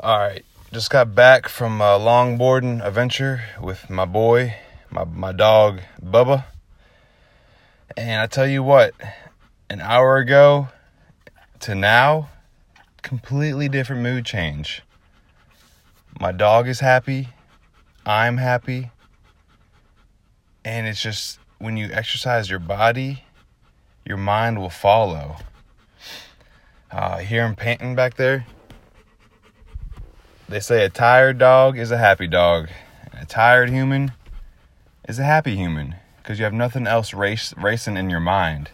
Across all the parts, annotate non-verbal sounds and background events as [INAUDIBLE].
All right, just got back from a longboarding adventure with my boy, my my dog Bubba. And I tell you what, an hour ago to now, completely different mood change. My dog is happy, I'm happy, and it's just when you exercise your body, your mind will follow. Uh, hear him panting back there? They say a tired dog is a happy dog. A tired human is a happy human because you have nothing else race, racing in your mind.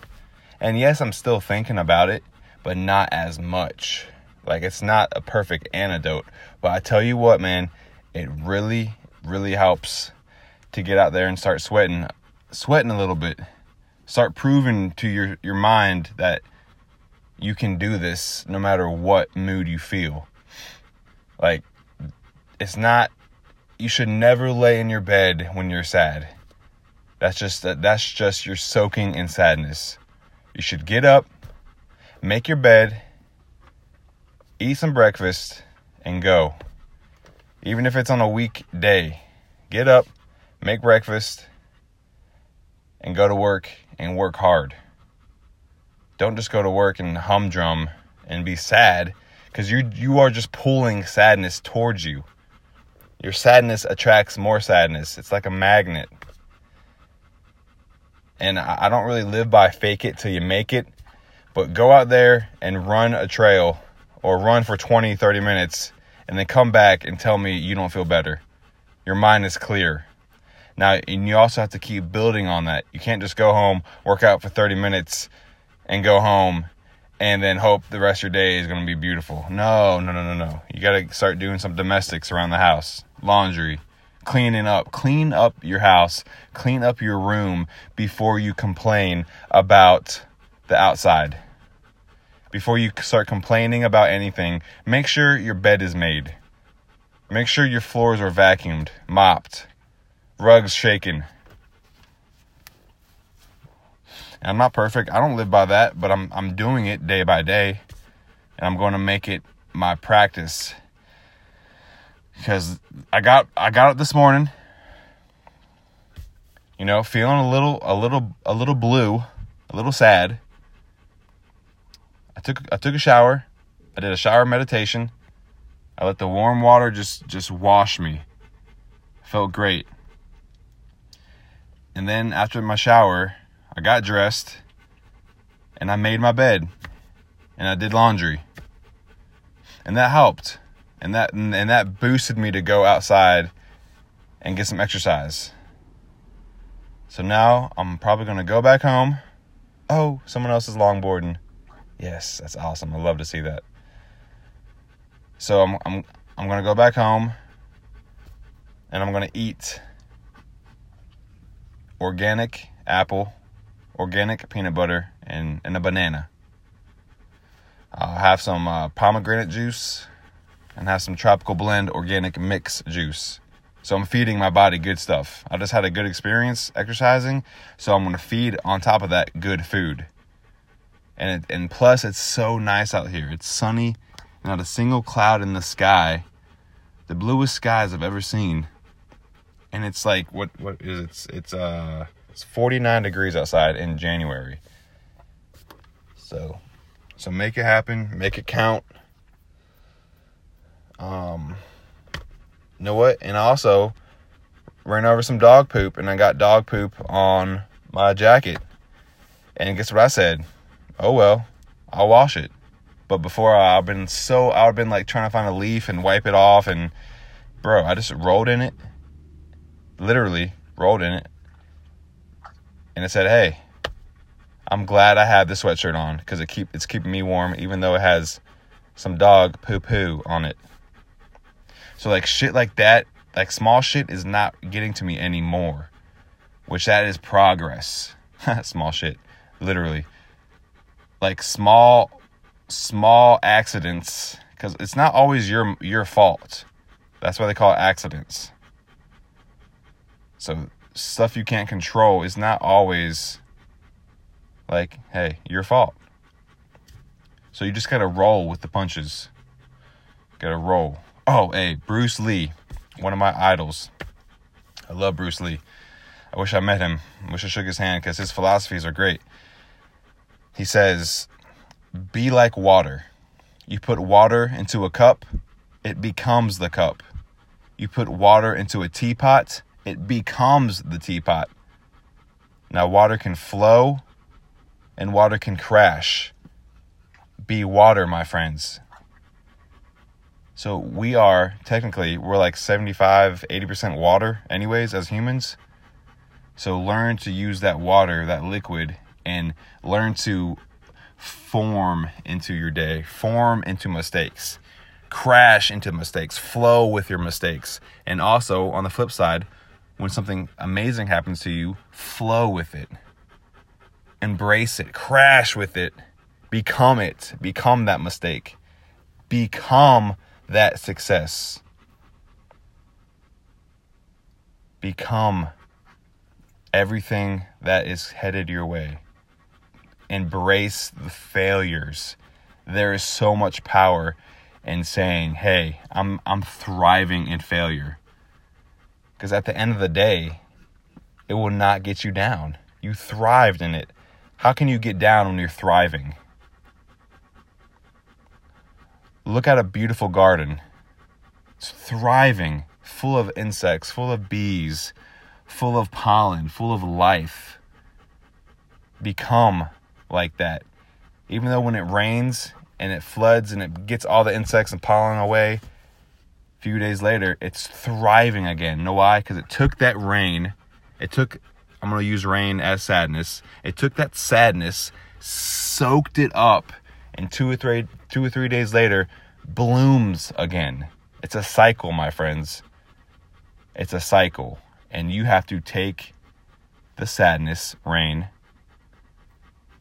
And yes, I'm still thinking about it, but not as much. Like it's not a perfect antidote, but I tell you what, man, it really, really helps to get out there and start sweating, sweating a little bit. Start proving to your your mind that you can do this no matter what mood you feel. Like, it's not, you should never lay in your bed when you're sad. That's just, that's just you're soaking in sadness. You should get up, make your bed, eat some breakfast, and go. Even if it's on a weekday, get up, make breakfast, and go to work and work hard. Don't just go to work and humdrum and be sad because you you are just pulling sadness towards you. Your sadness attracts more sadness. It's like a magnet. And I don't really live by fake it till you make it, but go out there and run a trail or run for 20, 30 minutes and then come back and tell me you don't feel better. Your mind is clear. Now, and you also have to keep building on that. You can't just go home, work out for 30 minutes, and go home and then hope the rest of your day is going to be beautiful. No, no, no, no, no. You got to start doing some domestics around the house. Laundry, cleaning up. Clean up your house, clean up your room before you complain about the outside. Before you start complaining about anything, make sure your bed is made. Make sure your floors are vacuumed, mopped, rugs shaken. And I'm not perfect. I don't live by that, but I'm I'm doing it day by day. And I'm going to make it my practice. Cuz I got I got it this morning. You know, feeling a little a little a little blue, a little sad. I took I took a shower. I did a shower meditation. I let the warm water just just wash me. Felt great. And then after my shower, I got dressed and I made my bed and I did laundry. And that helped. And that and that boosted me to go outside and get some exercise. So now I'm probably going to go back home. Oh, someone else is longboarding. Yes, that's awesome. I love to see that. So I'm I'm I'm going to go back home and I'm going to eat organic apple organic peanut butter, and, and a banana. I'll have some uh, pomegranate juice and have some tropical blend organic mix juice. So I'm feeding my body good stuff. I just had a good experience exercising, so I'm to feed on top of that good food. And it, and plus it's so nice out here. It's sunny, not a single cloud in the sky. The bluest skies I've ever seen. And it's like what what is it? It's it's uh it's 49 degrees outside in January. So, so make it happen, make it count. Um, you know what? And I also ran over some dog poop, and I got dog poop on my jacket. And guess what I said? Oh well, I'll wash it. But before I, I've been so I've been like trying to find a leaf and wipe it off, and bro, I just rolled in it. Literally rolled in it and it said, "Hey, I'm glad I have this sweatshirt on because it keep it's keeping me warm, even though it has some dog poo poo on it." So like shit like that, like small shit is not getting to me anymore, which that is progress. [LAUGHS] small shit, literally. Like small, small accidents, because it's not always your your fault. That's why they call it accidents. So stuff you can't control is not always like, hey, your fault. So you just gotta roll with the punches. Gotta roll. Oh, hey, Bruce Lee, one of my idols. I love Bruce Lee. I wish I met him. I wish I shook his hand because his philosophies are great. He says, Be like water. You put water into a cup, it becomes the cup. You put water into a teapot, it becomes the teapot. Now, water can flow and water can crash. Be water, my friends. So, we are technically, we're like 75, 80% water, anyways, as humans. So, learn to use that water, that liquid, and learn to form into your day, form into mistakes, crash into mistakes, flow with your mistakes. And also, on the flip side, when something amazing happens to you, flow with it, embrace it, crash with it, become it, become that mistake, become that success, become everything that is headed your way. Embrace the failures. There is so much power in saying, "Hey, I'm I'm thriving in failure." Cuz at the end of the day, it will not get you down. You thrived in it. How can you get down when you're thriving? Look at a beautiful garden. It's thriving, full of insects, full of bees, full of pollen, full of life. Become like that. Even though when it rains and it floods and it gets all the insects and pollen away, few days later, it's thriving again. Know why? Because it took that rain, it took, I'm going to use rain as sadness, it took that sadness, soaked it up, and two or three, two or three days later, blooms again. It's a cycle, my friends. It's a cycle. And you have to take the sadness, rain,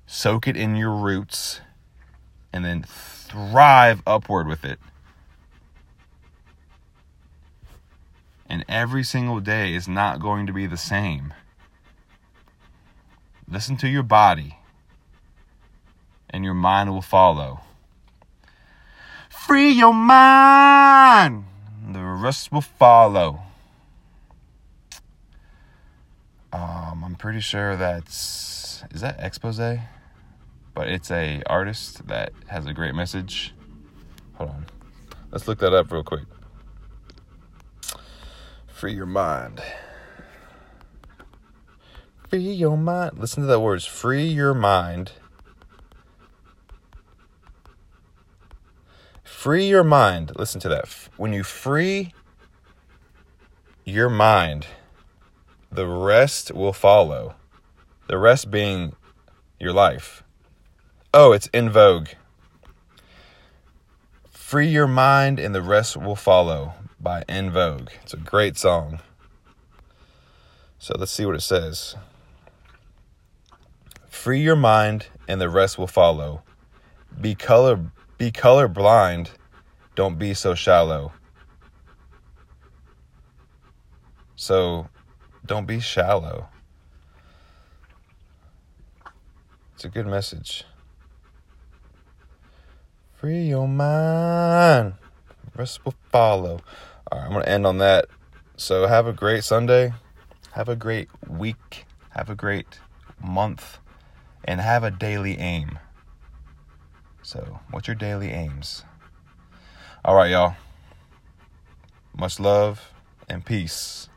soak it in your roots, and then thrive upward with it. And every single day is not going to be the same. Listen to your body, and your mind will follow. Free your mind, the rest will follow. Um, I'm pretty sure that's is that expose but it's a artist that has a great message. Hold on. Let's look that up real quick. Free your mind. Free your mind. Listen to that words. Free your mind. Free your mind. Listen to that. When you free your mind, the rest will follow. The rest being your life. Oh, it's En Vogue. Free Your Mind and the Rest Will Follow by En Vogue. It's a great song. So let's see what it says. Free your mind and the rest will follow. Be color be color blind. Don't be so shallow. So don't be shallow. It's a good message. Free your mind. The Rest will follow. All right, I'm going to end on that. So have a great Sunday. Have a great week. Have a great month. And have a daily aim. So, what's your daily aims? All right, y'all. Much love and peace.